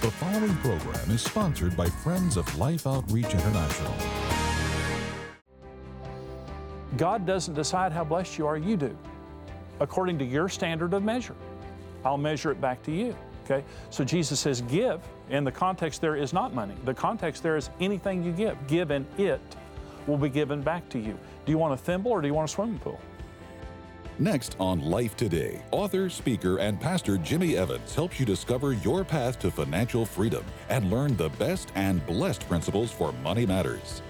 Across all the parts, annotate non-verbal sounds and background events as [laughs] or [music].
The following program is sponsored by Friends of Life Outreach International. God doesn't decide how blessed you are, you do, according to your standard of measure. I'll measure it back to you. Okay? So Jesus says, give, and the context there is not money. The context there is anything you give. Given it will be given back to you. Do you want a thimble or do you want a swimming pool? Next on Life Today, author, speaker, and pastor Jimmy Evans helps you discover your path to financial freedom and learn the best and blessed principles for money matters.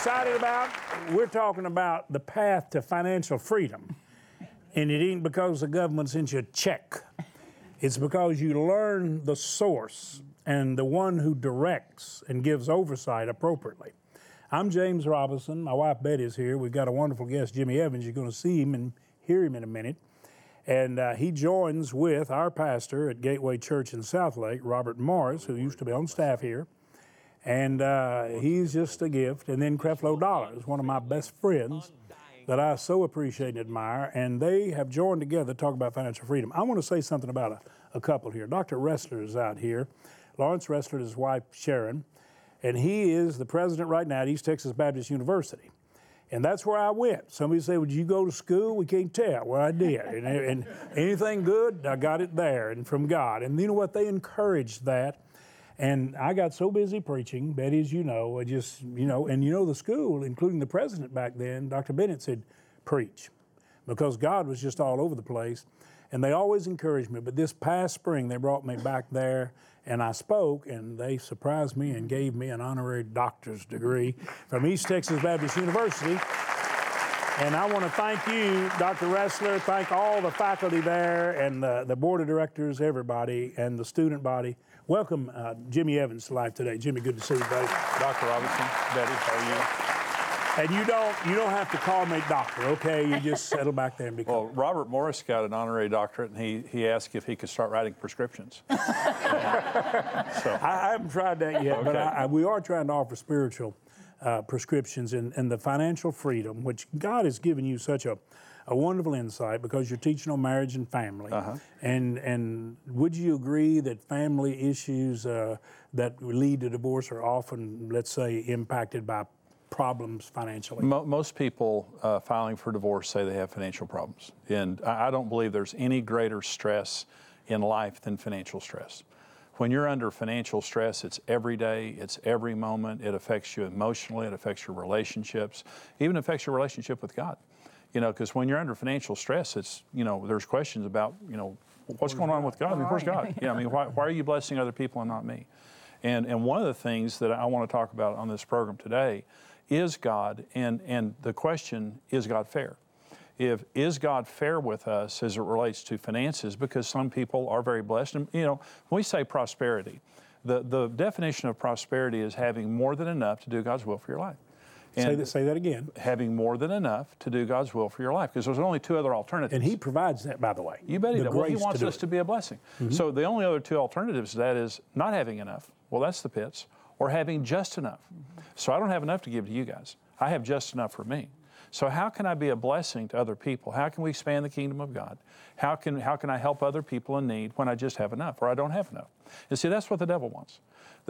Excited about? We're talking about the path to financial freedom. And it ain't because the government sends you a check. It's because you learn the source and the one who directs and gives oversight appropriately. I'm James Robison. My wife Betty's here. We've got a wonderful guest, Jimmy Evans. You're going to see him and hear him in a minute. And uh, he joins with our pastor at Gateway Church in Southlake, Robert Morris, who used to be on staff here. And uh, he's just a gift. And then Creflo Dollar is one of my best friends that I so appreciate and admire. And they have joined together to talk about financial freedom. I want to say something about a, a couple here. Dr. Ressler is out here. Lawrence Ressler and his wife, Sharon. And he is the president right now at East Texas Baptist University. And that's where I went. Somebody said, Would you go to school? We can't tell. Well, I did. And, and anything good, I got it there and from God. And you know what? They encouraged that. And I got so busy preaching, Betty, as you know, I just, you know, and you know, the school, including the president back then, Dr. Bennett said, Preach. Because God was just all over the place. And they always encouraged me. But this past spring, they brought me back there and I spoke, and they surprised me and gave me an honorary doctor's degree from East Texas Baptist University. And I want to thank you, Dr. Ressler, thank all the faculty there and the, the board of directors, everybody, and the student body. Welcome, uh, Jimmy Evans to Life Today. Jimmy, good to see you, buddy. Dr. Robison, Betty, how And you don't you don't have to call me doctor, okay? You just settle back there and be? Well, Robert Morris got an honorary doctorate, and he, he asked if he could start writing prescriptions. [laughs] so, I, I haven't tried that yet, but I, I, we are trying to offer spiritual uh, prescriptions and, and the financial freedom, which God has given you such a, a wonderful insight because you're teaching on marriage and family. Uh-huh. And and would you agree that family issues uh, that lead to divorce are often, let's say, impacted by problems financially? Mo- most people uh, filing for divorce say they have financial problems. And I, I don't believe there's any greater stress in life than financial stress. When you're under financial stress, it's every day, it's every moment. It affects you emotionally, it affects your relationships, even affects your relationship with God. You know, because when you're under financial stress, it's, you know, there's questions about, you know, what's going on with God? I mean, where's God? Yeah, I mean, why, why are you blessing other people and not me? And, and one of the things that I want to talk about on this program today is God, and, and the question, is God fair? If is God fair with us as it relates to finances? Because some people are very blessed. And you know, when we say prosperity, the, the definition of prosperity is having more than enough to do God's will for your life. Say, that, say that again. having more than enough to do God's will for your life. Because there's only two other alternatives. And He provides that, by the way. You bet he does. Well, he wants do us it. to be a blessing. Mm-hmm. So the only other two alternatives to that is not having enough. Well, that's the pits, or having just enough. So I don't have enough to give to you guys. I have just enough for me. So how can I be a blessing to other people? How can we expand the kingdom of God? How can how can I help other people in need when I just have enough or I don't have enough? And see, that's what the devil wants.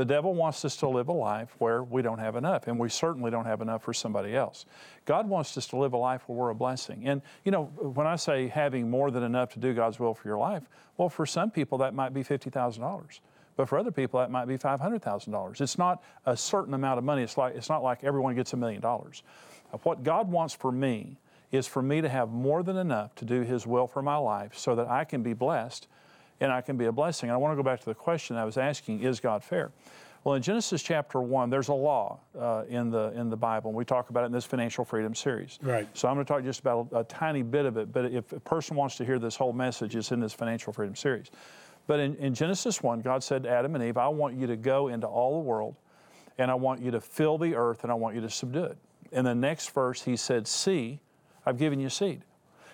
The devil wants us to live a life where we don't have enough, and we certainly don't have enough for somebody else. God wants us to live a life where we're a blessing. And, you know, when I say having more than enough to do God's will for your life, well, for some people that might be $50,000. But for other people, that might be $500,000. It's not a certain amount of money. It's, like, it's not like everyone gets a million dollars. What God wants for me is for me to have more than enough to do His will for my life so that I can be blessed and I can be a blessing. And I want to go back to the question I was asking is God fair? Well, in Genesis chapter 1, there's a law uh, in, the, in the Bible, and we talk about it in this Financial Freedom series. Right. So I'm going to talk just about a, a tiny bit of it, but if a person wants to hear this whole message, it's in this Financial Freedom series. But in, in Genesis 1, God said to Adam and Eve, I want you to go into all the world, and I want you to fill the earth, and I want you to subdue it. In the next verse, he said, See, I've given you seed.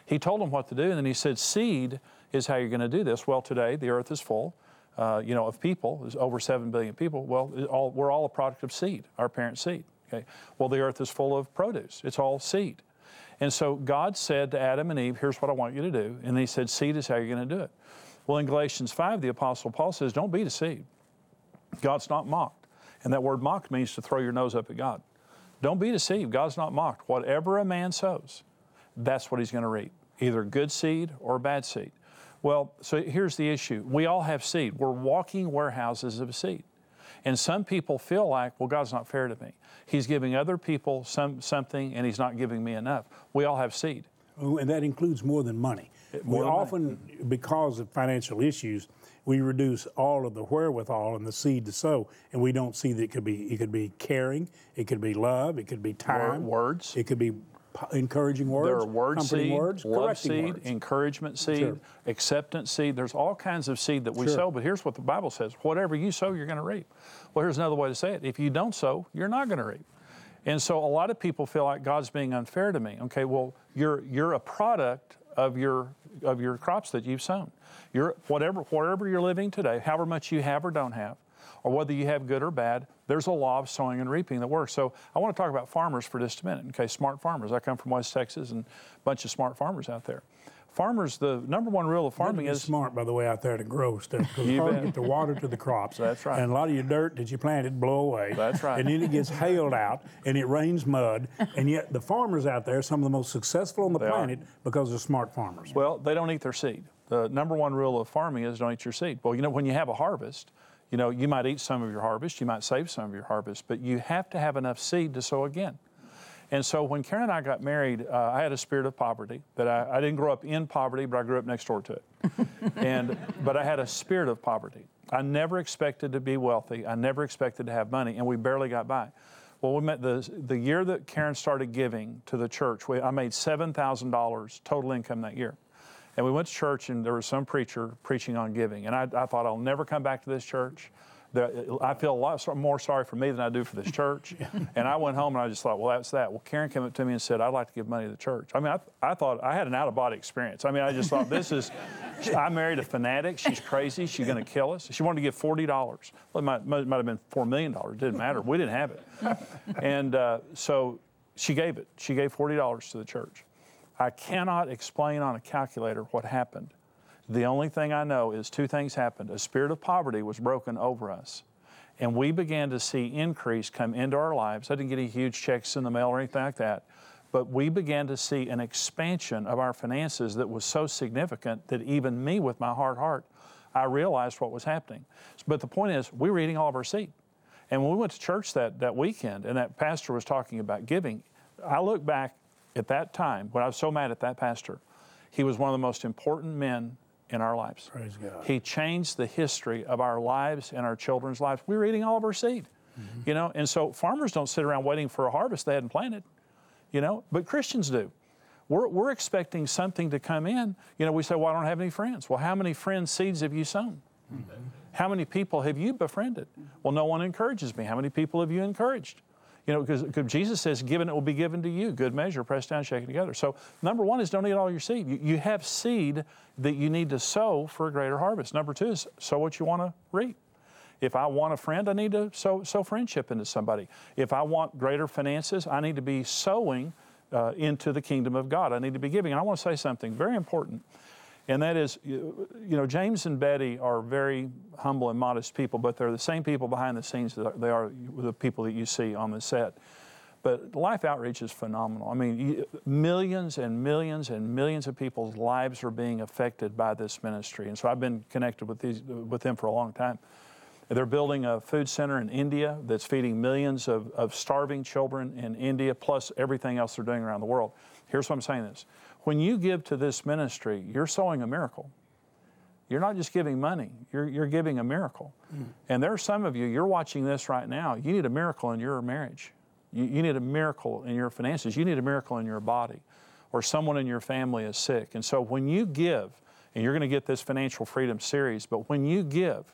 He told them what to do, and then he said, Seed is how you're going to do this. Well, today, the earth is full. Uh, you know, of people, there's over 7 billion people. Well, all, we're all a product of seed, our parent seed. Okay. Well, the earth is full of produce. It's all seed. And so God said to Adam and Eve, here's what I want you to do. And he said, seed is how you're going to do it. Well, in Galatians 5, the Apostle Paul says, don't be deceived. God's not mocked. And that word mocked means to throw your nose up at God. Don't be deceived. God's not mocked. Whatever a man sows, that's what he's going to reap either good seed or bad seed. Well, so here's the issue we all have seed. We're walking warehouses of seed. And some people feel like, well, God's not fair to me. He's giving other people some, something and He's not giving me enough. We all have seed. Oh, and that includes more than money. More we than often, money. because of financial issues, we reduce all of the wherewithal and the seed to sow, and we don't see that it could be it could be caring, it could be love, it could be time, words, it could be encouraging words, there are word seed, words, love seed, words. encouragement seed, sure. acceptance seed. There's all kinds of seed that we sure. sow, but here's what the Bible says: whatever you sow, you're going to reap. Well, here's another way to say it: if you don't sow, you're not going to reap. And so a lot of people feel like God's being unfair to me. Okay, well, you're you're a product of your of your crops that you've sown. You're whatever wherever you're living today, however much you have or don't have, or whether you have good or bad, there's a law of sowing and reaping that works. So I want to talk about farmers for just a minute. Okay, smart farmers. I come from West Texas and a bunch of smart farmers out there farmers, the number one rule of farming is smart, by the way, out there to grow stuff because it's hard to get the water to the crops. That's right. And a lot of your dirt that you planted blow away. That's right. And then it gets hailed out, and it rains mud, and yet the farmers out there, are some of the most successful on the they planet, are. because they're smart farmers. Well, they don't eat their seed. The number one rule of farming is don't eat your seed. Well, you know, when you have a harvest, you know, you might eat some of your harvest, you might save some of your harvest, but you have to have enough seed to sow again. And so when Karen and I got married, uh, I had a spirit of poverty that I, I, didn't grow up in poverty, but I grew up next door to it. [laughs] and but I had a spirit of poverty. I never expected to be wealthy. I never expected to have money, and we barely got by. Well, we met the the year that Karen started giving to the church. We, I made seven thousand dollars total income that year. And we went to church, and there was some preacher preaching on giving. And I, I thought, I'll never come back to this church. I feel a lot more sorry for me than I do for this church. [laughs] and I went home and I just thought, well, that's that. Well, Karen came up to me and said, I'd like to give money to the church. I mean, I, I thought I had an out of body experience. I mean, I just thought, this is, [laughs] I married a fanatic. She's crazy. She's going to kill us. She wanted to give $40. Well, it might, might have been $4 million. It didn't matter. We didn't have it. [laughs] And uh, so she gave it. She gave $40 to the church. I cannot explain on a calculator what happened. The only thing I know is two things happened. A spirit of poverty was broken over us. And we began to see increase come into our lives. I didn't get any huge checks in the mail or anything like that. But we began to see an expansion of our finances that was so significant that even me, with my hard heart, I realized what was happening. But the point is, we were eating all of our seed. And when we went to church that, that weekend and that pastor was talking about giving, I look back at that time when I was so mad at that pastor. He was one of the most important men in our lives. Praise God. He changed the history of our lives and our children's lives. We were eating all of our seed, mm-hmm. you know, and so farmers don't sit around waiting for a harvest they hadn't planted, you know, but Christians do. We're, we're expecting something to come in. You know, we say, well, I don't have any friends. Well, how many friends' seeds have you sown? Mm-hmm. How many people have you befriended? Well, no one encourages me. How many people have you encouraged? You know, because, Jesus says, given it will be given to you, good measure, pressed down, shaken together. So, number one is don't eat all your seed. You, you have seed that you need to sow for a greater harvest. Number two is sow what you want to reap. If I want a friend, I need to sow, sow friendship into somebody. If I want greater finances, I need to be sowing uh, into the kingdom of God. I need to be giving. And I want to say something very important and that is, you know, James and Betty are very humble and modest people, but they're the same people behind the scenes that they are the people that you see on the set. But Life Outreach is phenomenal. I mean, millions and millions and millions of people's lives are being affected by this ministry. And so I've been connected with, these, with them for a long time. They're building a food center in India that's feeding millions of, of starving children in India, plus everything else they're doing around the world. Here's what I'm saying this when you give to this ministry, you're sowing a miracle. You're not just giving money, you're, you're giving a miracle. Mm. And there are some of you, you're watching this right now, you need a miracle in your marriage. You, you need a miracle in your finances. You need a miracle in your body. Or someone in your family is sick. And so when you give, and you're going to get this financial freedom series. But when you give,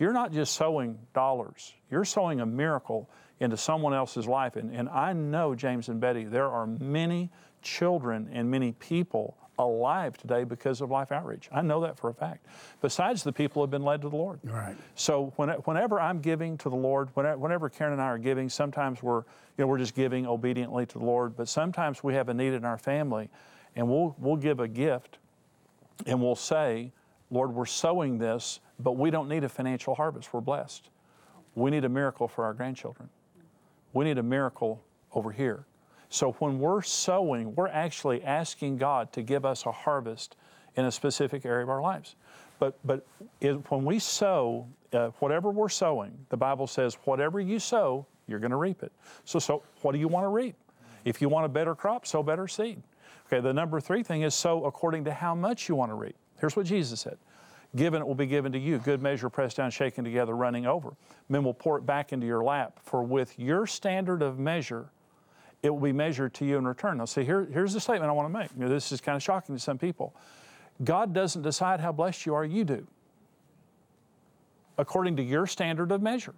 you're not just sowing dollars, you're sowing a miracle into someone else's life. And, and I know, James and Betty, there are many children and many people alive today because of Life Outreach. I know that for a fact. Besides the people who have been led to the Lord. Right. So when, whenever I'm giving to the Lord, whenever Karen and I are giving, sometimes we're, you know, we're just giving obediently to the Lord, but sometimes we have a need in our family and we'll, we'll give a gift and we'll say, Lord, we're sowing this, but we don't need a financial harvest. We're blessed. We need a miracle for our grandchildren. We need a miracle over here. So when we're sowing, we're actually asking God to give us a harvest in a specific area of our lives. But, but it, when we sow, uh, whatever we're sowing, the Bible says, whatever you sow, you're going to reap it. So, so what do you want to reap? If you want a better crop, sow better seed. Okay, the number three thing is sow according to how much you want to reap. Here's what Jesus said Given it will be given to you, good measure, pressed down, shaken together, running over. Men will pour it back into your lap. For with your standard of measure, it will be measured to you in return. Now, see, here, here's the statement I want to make. You know, this is kind of shocking to some people. God doesn't decide how blessed you are, you do. According to your standard of measure,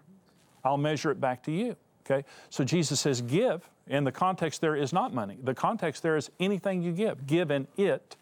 I'll measure it back to you. Okay? So Jesus says, give, and the context there is not money. The context there is anything you give. Give it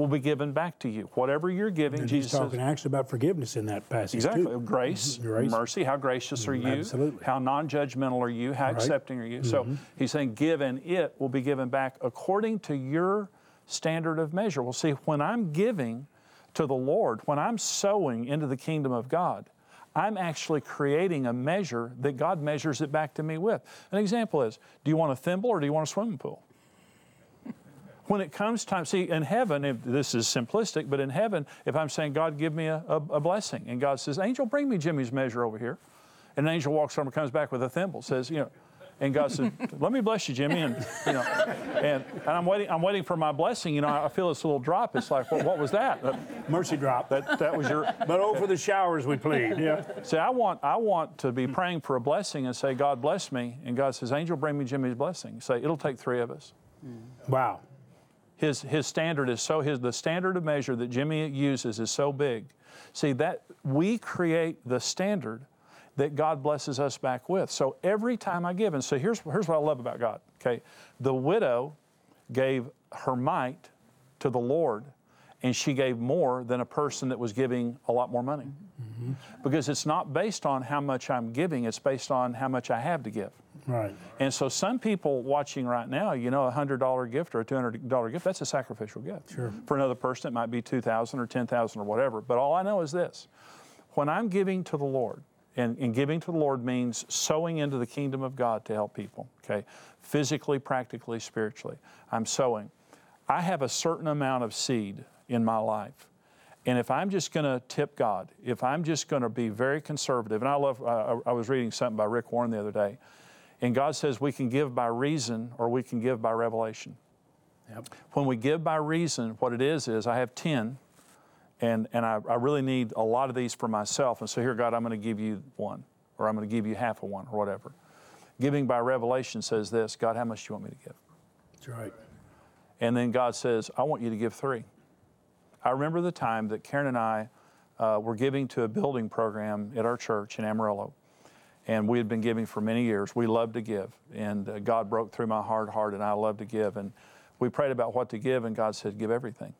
will be given back to you. Whatever you're giving, and Jesus he's talking says, actually about forgiveness in that passage. Exactly. Too. Grace, mm-hmm. Grace, mercy, how gracious are mm-hmm. you? Absolutely. How non judgmental are you? How Right. accepting are you? So mm-hmm. he's saying, give and it will be given back according to your standard of measure. Well, see, when I'm giving to the Lord, when I'm sowing into the kingdom of God, I'm actually creating a measure that God measures it back to me with. An example is do you want a thimble or do you want a swimming pool? When it comes time, see, in heaven, if this is simplistic, but in heaven, if I'm saying, God, give me a, a, a blessing, and God says, Angel, bring me Jimmy's measure over here. And an angel walks over and comes back with a thimble, says, you know, and God says, [laughs] "Let me bless you, Jimmy." And you know, and, and I'm waiting. I'm waiting for my blessing. You know, I feel this little drop. It's like, well, what was that? That, Mercy drop. that, that was your. but oh, for the showers we plead. Yeah. See, I want I want to be praying for a blessing and say, God bless me, and God says, Angel, bring me Jimmy's blessing. Say, it'll take three of us. Wow. His, his standard is so his the standard of measure that Jimmy uses is so big. See that we create the standard that God blesses us back with. So every time I give, and so here's here's what I love about God. Okay, the widow gave her mite to the Lord, and she gave more than a person that was giving a lot more money. Because it's not based on how much I'm giving, it's based on how much I have to give. Right. And so some people watching right now, you know, a hundred dollar gift or a two hundred dollar gift, that's a sacrificial gift. Sure. For another person, it might be two thousand or ten thousand or whatever. But all I know is this: when I'm giving to the Lord, and, and giving to the Lord means sowing into the kingdom of God to help people. Okay, physically, practically, spiritually, I'm sowing. I have a certain amount of seed in my life. And if I'm just going to tip God, if I'm just going to be very conservative, and I love, uh, I was reading something by Rick Warren the other day, and God says we can give by reason or we can give by revelation. Yep. When we give by reason, what it is is I have 10, and, and I, I really need a lot of these for myself. And so here, God, I'm going to give you one, or I'm going to give you half of one, or whatever. Giving by revelation says this God, how much do you want me to give? That's right. And then God says, I want you to give three. I remember the time that Karen and I uh, were giving to a building program at our church in Amarillo. And we had been giving for many years. We loved to give. And uh, God broke through my hard heart, and I love to give. And we prayed about what to give, and God said, Give everything.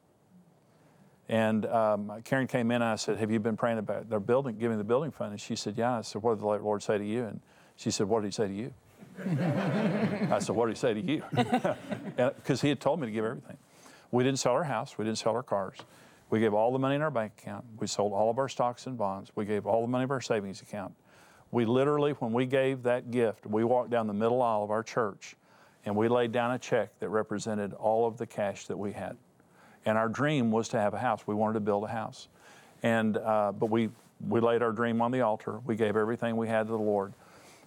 And um, Karen came in, and I said, Have you been praying about their building, giving the building fund? And she said, Yeah. I said, What did the Lord say to you? And she said, What did He say to you? [laughs] I said, What did He say to you? [laughs] Because He had told me to give everything. We didn't sell our house, we didn't sell our cars. We gave all the money in our bank account. We sold all of our stocks and bonds. We gave all the money of our savings account. We literally, when we gave that gift, we walked down the middle aisle of our church and we laid down a check that represented all of the cash that we had. And our dream was to have a house. We wanted to build a house. And, uh, but we, we laid our dream on the altar. We gave everything we had to the Lord.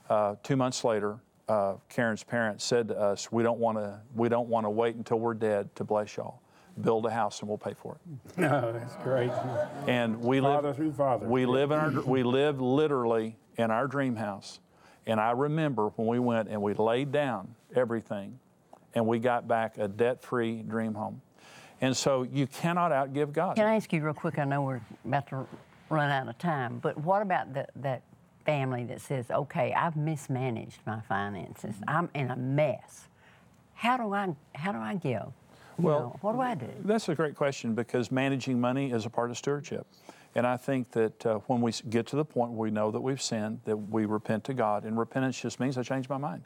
Uh, two months later, uh, Karen's parents said to us, "We don't want to. We don't want to wait until we're dead to bless y'all. Build a house and we'll pay for it." No, [laughs] that's great. And we Father live. through Father. We live in our. We live literally in our dream house. And I remember when we went and we laid down everything, and we got back a debt-free dream home. And so you cannot outgive God. Can I ask you real quick? I know we're about to run out of time, but what about the, that family that says, okay, I've mismanaged my finances, I'm in a mess. How do I, how do I give? You Well, know, what do I do? That's a great question because managing money is a part of stewardship. And I think that uh, when we get to the point where we know that we've sinned, that we repent to God, and repentance just means I change my mind.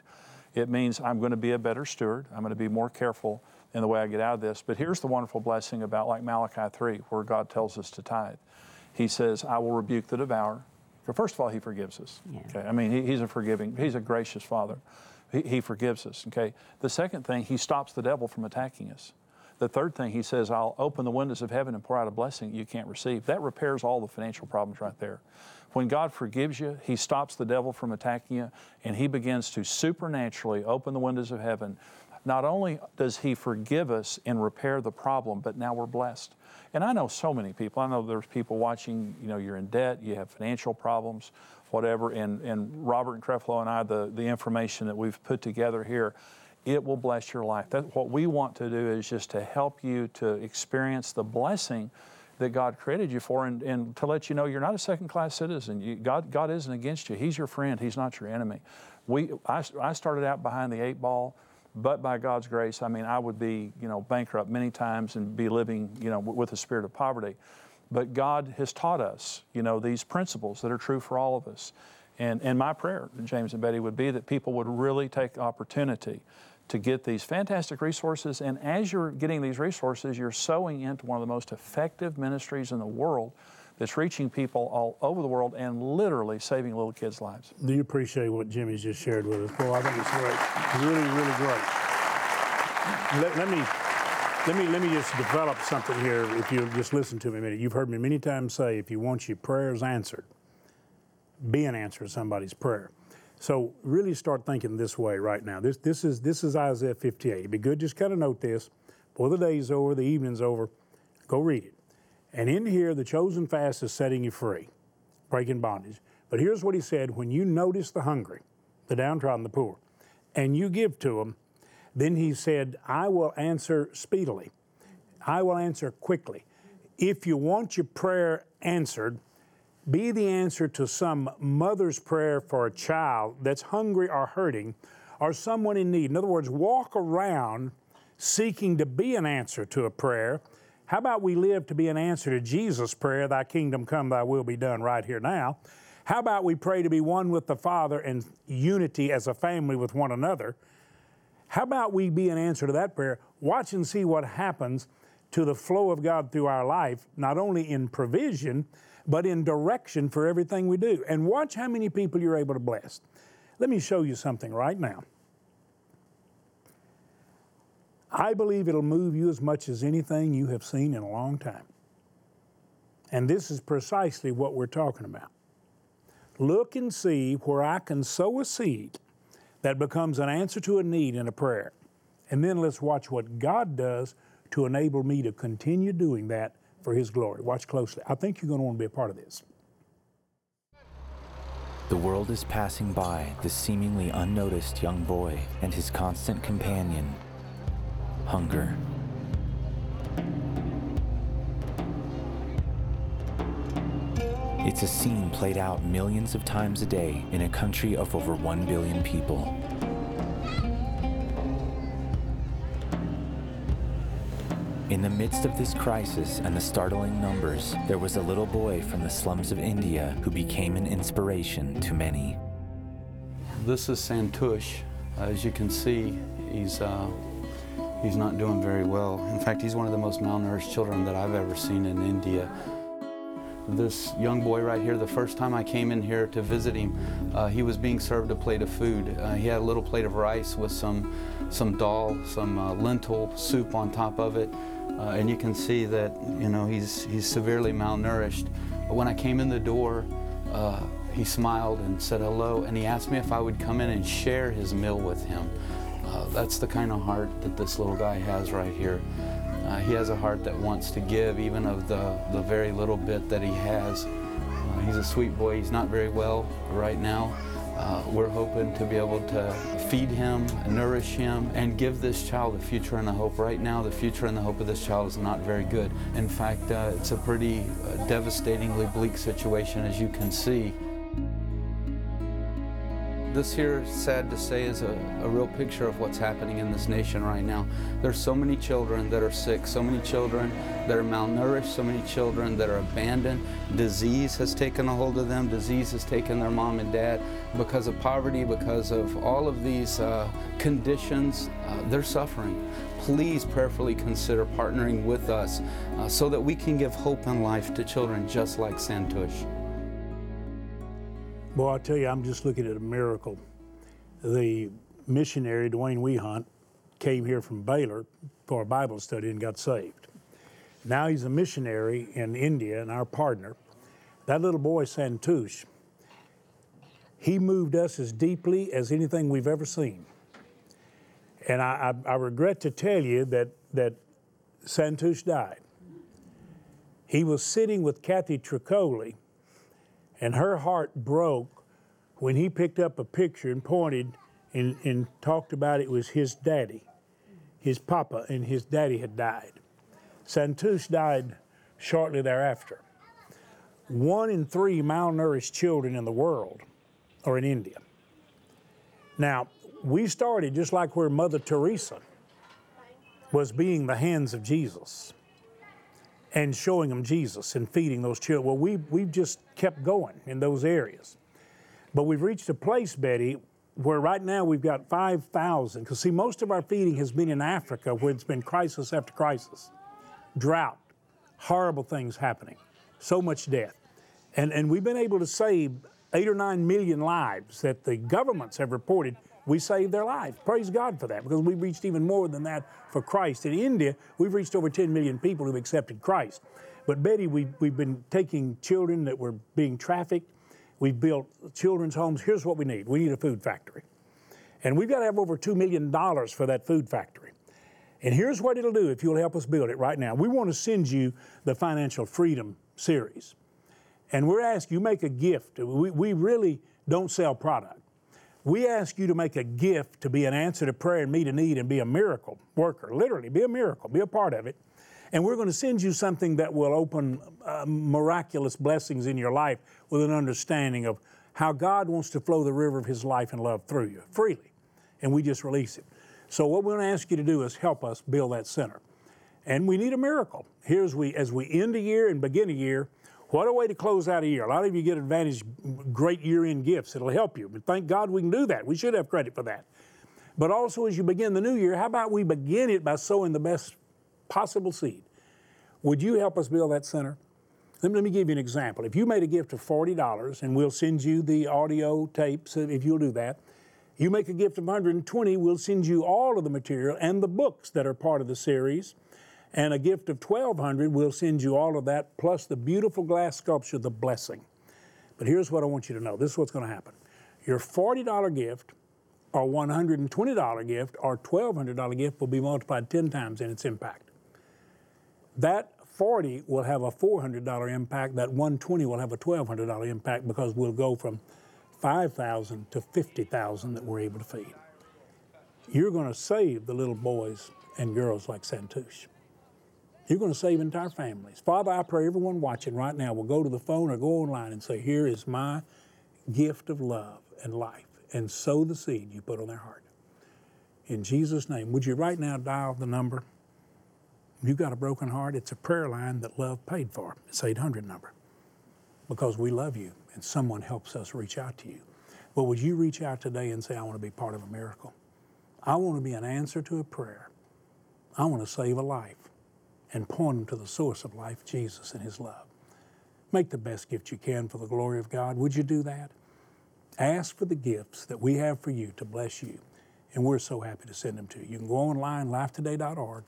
It means I'm going to be a better steward. I'm going to be more careful in the way I get out of this. But here's the wonderful blessing about like Malachi 3, where God tells us to tithe. He says, I will rebuke the devourer. First of all, He forgives us. Yeah. Okay? I mean, he, He's a forgiving, He's a gracious Father. He, he forgives us. Okay. The second thing, He stops the devil from attacking us. The third thing, He says, I'll open the windows of heaven and pour out a blessing you can't receive. That repairs all the financial problems right there. When God forgives you, He stops the devil from attacking you, and He begins to supernaturally open the windows of heaven. Not only does He forgive us and repair the problem, but now we're blessed. And I know so many people. I know there's people watching, you know, you're in debt, you have financial problems, whatever. And, and Robert and Creflo and I, the, the information that we've put together here, it will bless your life. That, what we want to do is just to help you to experience the blessing that God created you for and, and to let you know you're not a second class citizen. You, God, God isn't against you. He's your friend, He's not your enemy. We, I, I started out behind the eight ball, but by God's grace, I mean, I would be, you know, bankrupt many times and be living, you know, with a spirit of poverty. But God has taught us, you know, these principles that are true for all of us. And, and my prayer, James and Betty, would be that people would really take opportunity to get these fantastic resources. And as you're getting these resources, you're sowing into one of the most effective ministries in the world that's reaching people all over the world and literally saving little kids' lives. Do you appreciate what Jimmy's just shared with us? Boy, I think it's great. Really, really great. Let, let me let me let me just develop something here. If you'll just listen to me a minute. You've heard me many times say if you want your prayers answered, be an answer to somebody's prayer. So really start thinking this way right now. This this is this is Isaiah 58. It'd be good just kind of note this. Before the day's over, the evening's over, go read it. And in here, the chosen fast is setting you free, breaking bondage. But here's what he said when you notice the hungry, the downtrodden, the poor, and you give to them, then he said, I will answer speedily. I will answer quickly. If you want your prayer answered, be the answer to some mother's prayer for a child that's hungry or hurting or someone in need. In other words, walk around seeking to be an answer to a prayer. How about we live to be an answer to Jesus' prayer, Thy kingdom come, Thy will be done right here now? How about we pray to be one with the Father and unity as a family with one another? How about we be an answer to that prayer? Watch and see what happens to the flow of God through our life, not only in provision, but in direction for everything we do. And watch how many people you're able to bless. Let me show you something right now. I believe it'll move you as much as anything you have seen in a long time. And this is precisely what we're talking about. Look and see where I can sow a seed that becomes an answer to a need in a prayer. And then let's watch what God does to enable me to continue doing that for His glory. Watch closely. I think you're going to want to be a part of this. The world is passing by the seemingly unnoticed young boy and his constant companion, hunger. It's a scene played out millions of times a day in a country of over 1 billion people. In the midst of this crisis and the startling numbers, there was a little boy from the slums of India who became an inspiration to many. This is Santush. As you can see, he's, uh, he's not doing very well. In fact, he's one of the most malnourished children that I've ever seen in India. This young boy right here, the first time I came in here to visit him, uh, he was being served a plate of food. Uh, he had a little plate of rice with some, some dal, some uh, lentil soup on top of it. Uh, and you can see that, you know, he's, he's severely malnourished. But when I came in the door, uh, he smiled and said hello, and he asked me if I would come in and share his meal with him. Uh, that's the kind of heart that this little guy has right here. Uh, he has a heart that wants to give, even of the, the very little bit that he has. Uh, he's a sweet boy. He's not very well right now. Uh, we're hoping to be able to feed him, nourish him, and give this child a future and a hope. Right now, the future and the hope of this child is not very good. In fact, uh, it's a pretty uh, devastatingly bleak situation, as you can see. This here, sad to say, is a, a, real picture of what's happening in this nation right now. There's so many children that are sick, so many children that are malnourished, so many children that are abandoned. Disease has taken a hold of them. Disease has taken their mom and dad because of poverty, because of all of these uh, conditions. Uh, they're suffering. Please prayerfully consider partnering with us uh, so that we can give hope and life to children just like Santush. Boy, I tell you, I'm just looking at a miracle. The missionary, Dwayne Wehunt, came here from Baylor for a Bible study and got saved. Now he's a missionary in India and our partner. That little boy, Santush, he moved us as deeply as anything we've ever seen. And I, I, I regret to tell you that, that Santush died. He was sitting with Kathy Tricoli and her heart broke when he picked up a picture and pointed and, and talked about it was his daddy, his papa, and his daddy had died. Santush died shortly thereafter. One in three malnourished children in the world are in India. Now, we started just like where Mother Teresa was being the hands of Jesus and showing them Jesus and feeding those children. Well, we, we've just kept going in those areas. But we've reached a place, Betty, where right now we've got 5,000, because see, most of our feeding has been in Africa where it's been crisis after crisis drought, horrible things happening, so much death. And, and we've been able to save eight or nine million lives that the governments have reported we saved their lives. Praise God for that because we've reached even more than that for Christ. In India, we've reached over 10 million people who've accepted Christ. But Betty, we've, we've been taking children that were being trafficked. We've built children's homes. Here's what we need we need a food factory. And we've got to have over $2 million for that food factory. And here's what it'll do if you'll help us build it right now. We want to send you the Financial Freedom series. And we're asking you make a gift. We, we really don't sell product. We ask you to make a gift to be an answer to prayer and meet a need and be a miracle worker. Literally, be a miracle, be a part of it. And we're going to send you something that will open uh, miraculous blessings in your life with an understanding of how God wants to flow the river of His life and love through you freely. And we just release it. So, what we're going to ask you to do is help us build that center. And we need a miracle. Here's we, as we end a year and begin a year, what a way to close out a year. A lot of you get advantage, great year end gifts. It'll help you. But thank God we can do that. We should have credit for that. But also, as you begin the new year, how about we begin it by sowing the best possible seed? Would you help us build that center? Let me, let me give you an example. If you made a gift of $40, and we'll send you the audio tapes if you'll do that, you make a gift of 120, we'll send you all of the material and the books that are part of the series and a gift of 1200 we'll send you all of that plus the beautiful glass sculpture the blessing. But here's what i want you to know. This is what's going to happen. Your $40 gift or $120 gift or $1200 gift will be multiplied 10 times in its impact. That 40 will have a $400 impact that 120 will have a $1200 impact because we'll go from 5000 to 50000 that we're able to feed. You're going to save the little boys and girls like Santush. You're going to save entire families. Father, I pray everyone watching right now will go to the phone or go online and say, Here is my gift of love and life, and sow the seed you put on their heart. In Jesus' name, would you right now dial the number? You've got a broken heart, it's a prayer line that love paid for. It's 800 number. Because we love you and someone helps us reach out to you. But would you reach out today and say, I want to be part of a miracle? I want to be an answer to a prayer. I want to save a life and point them to the source of life, Jesus and His love. Make the best gift you can for the glory of God. Would you do that? Ask for the gifts that we have for you to bless you, and we're so happy to send them to you. You can go online, lifetoday.org,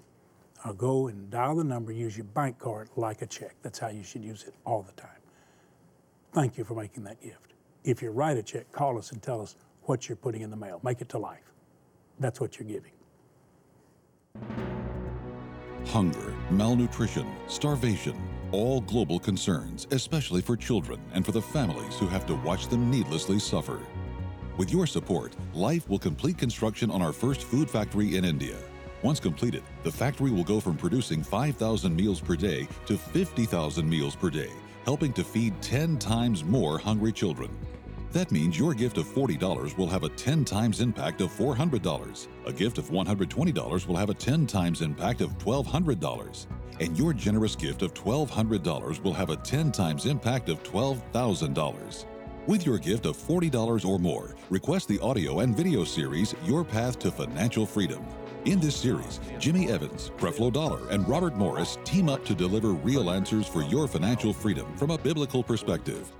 or go and dial the number, use your bank card like a check. That's how you should use it all the time. Thank you for making that gift. If you write a check, call us and tell us what you're putting in the mail. Make it to life. That's what you're giving hunger, malnutrition, starvation, all global concerns, especially for children and for the families who have to watch them needlessly suffer. With your support, Life will complete construction on our first food factory in India. Once completed, the factory will go from producing 5,000 meals per day to 50,000 meals per day, helping to feed 10 times more hungry children. That means your gift of $40 will have a 10 times impact of $400. A gift of $120 will have a 10 times impact of $1,200. And your generous gift of $1,200 will have a 10 times impact of $12,000. With your gift of $40 or more, request the audio and video series Your Path to Financial Freedom. In this series, Jimmy Evans, Creflo Dollar, and Robert Morris team up to deliver real answers for your financial freedom from a biblical perspective.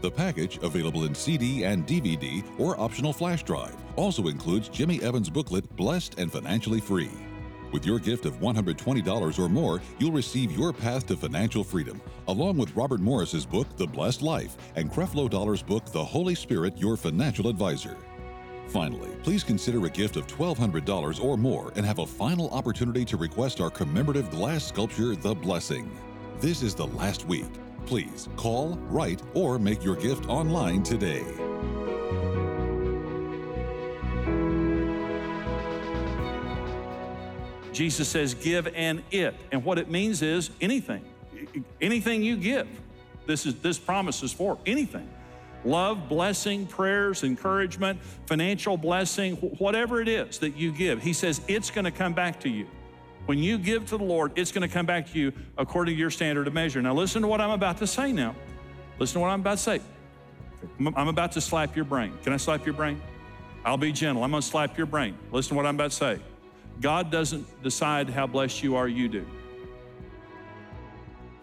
The package, available in CD and DVD or optional flash drive, also includes Jimmy Evans' booklet Blessed and Financially Free. With your gift of $120 or more, you'll receive your path to financial freedom, along with Robert Morris's book The Blessed Life and Creflo Dollar's book The Holy Spirit, Your Financial Advisor. Finally, please consider a gift of $1,200 or more and have a final opportunity to request our commemorative glass sculpture, The Blessing. This is the last week. Please call, write, or make your gift online today. Jesus says, give and it. And what it means is anything. Anything you give. This is this promise is for anything. Love, blessing, prayers, encouragement, financial blessing, whatever it is that you give. He says it's going to come back to you. When you give to the Lord, it's going to come back to you according to your standard of measure. Now, listen to what I'm about to say now. Listen to what I'm about to say. I'm about to slap your brain. Can I slap your brain? I'll be gentle. I'm going to slap your brain. Listen to what I'm about to say. God doesn't decide how blessed you are, you do.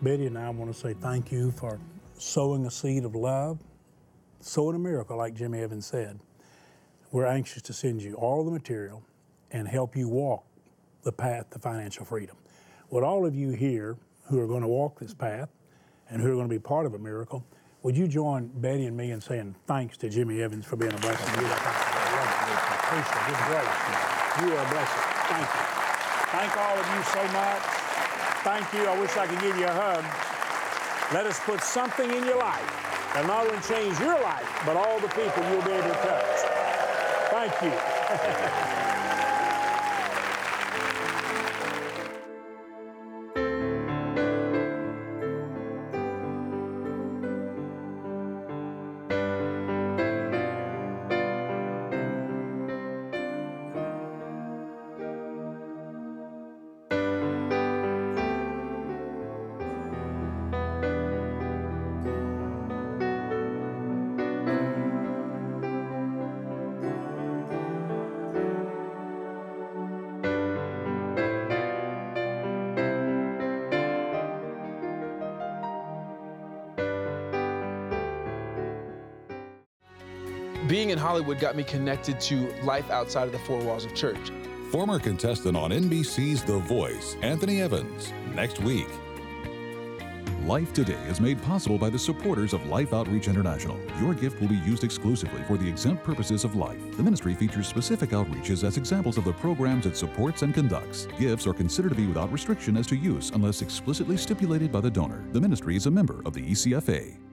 Betty and I want to say thank you for sowing a seed of love, sowing a miracle, like Jimmy Evans said. We're anxious to send you all the material and help you walk the path to financial freedom. Would all of you here who are going to walk this path and who are going to be part of a miracle, would you join Betty and me in saying thanks to Jimmy Evans for being a blessing to you? Appreciate His grace. You are a blessing. Thank you. Thank all of you so much. Thank you. I wish I could give you a hug. Let us put something in your life that not only change your life, but all the people you'll be able to touch. Thank you. [laughs] being in Hollywood got me connected to life outside of the four walls of church. Former contestant on NBC's The Voice, Anthony Evans, next week. Life Today is made possible by the supporters of Life Outreach International. Your gift will be used exclusively for the exempt purposes of life. The ministry features specific outreaches as examples of the programs it supports and conducts. Gifts are considered to be without restriction as to use unless explicitly stipulated by the donor. The ministry is a member of the ECFA.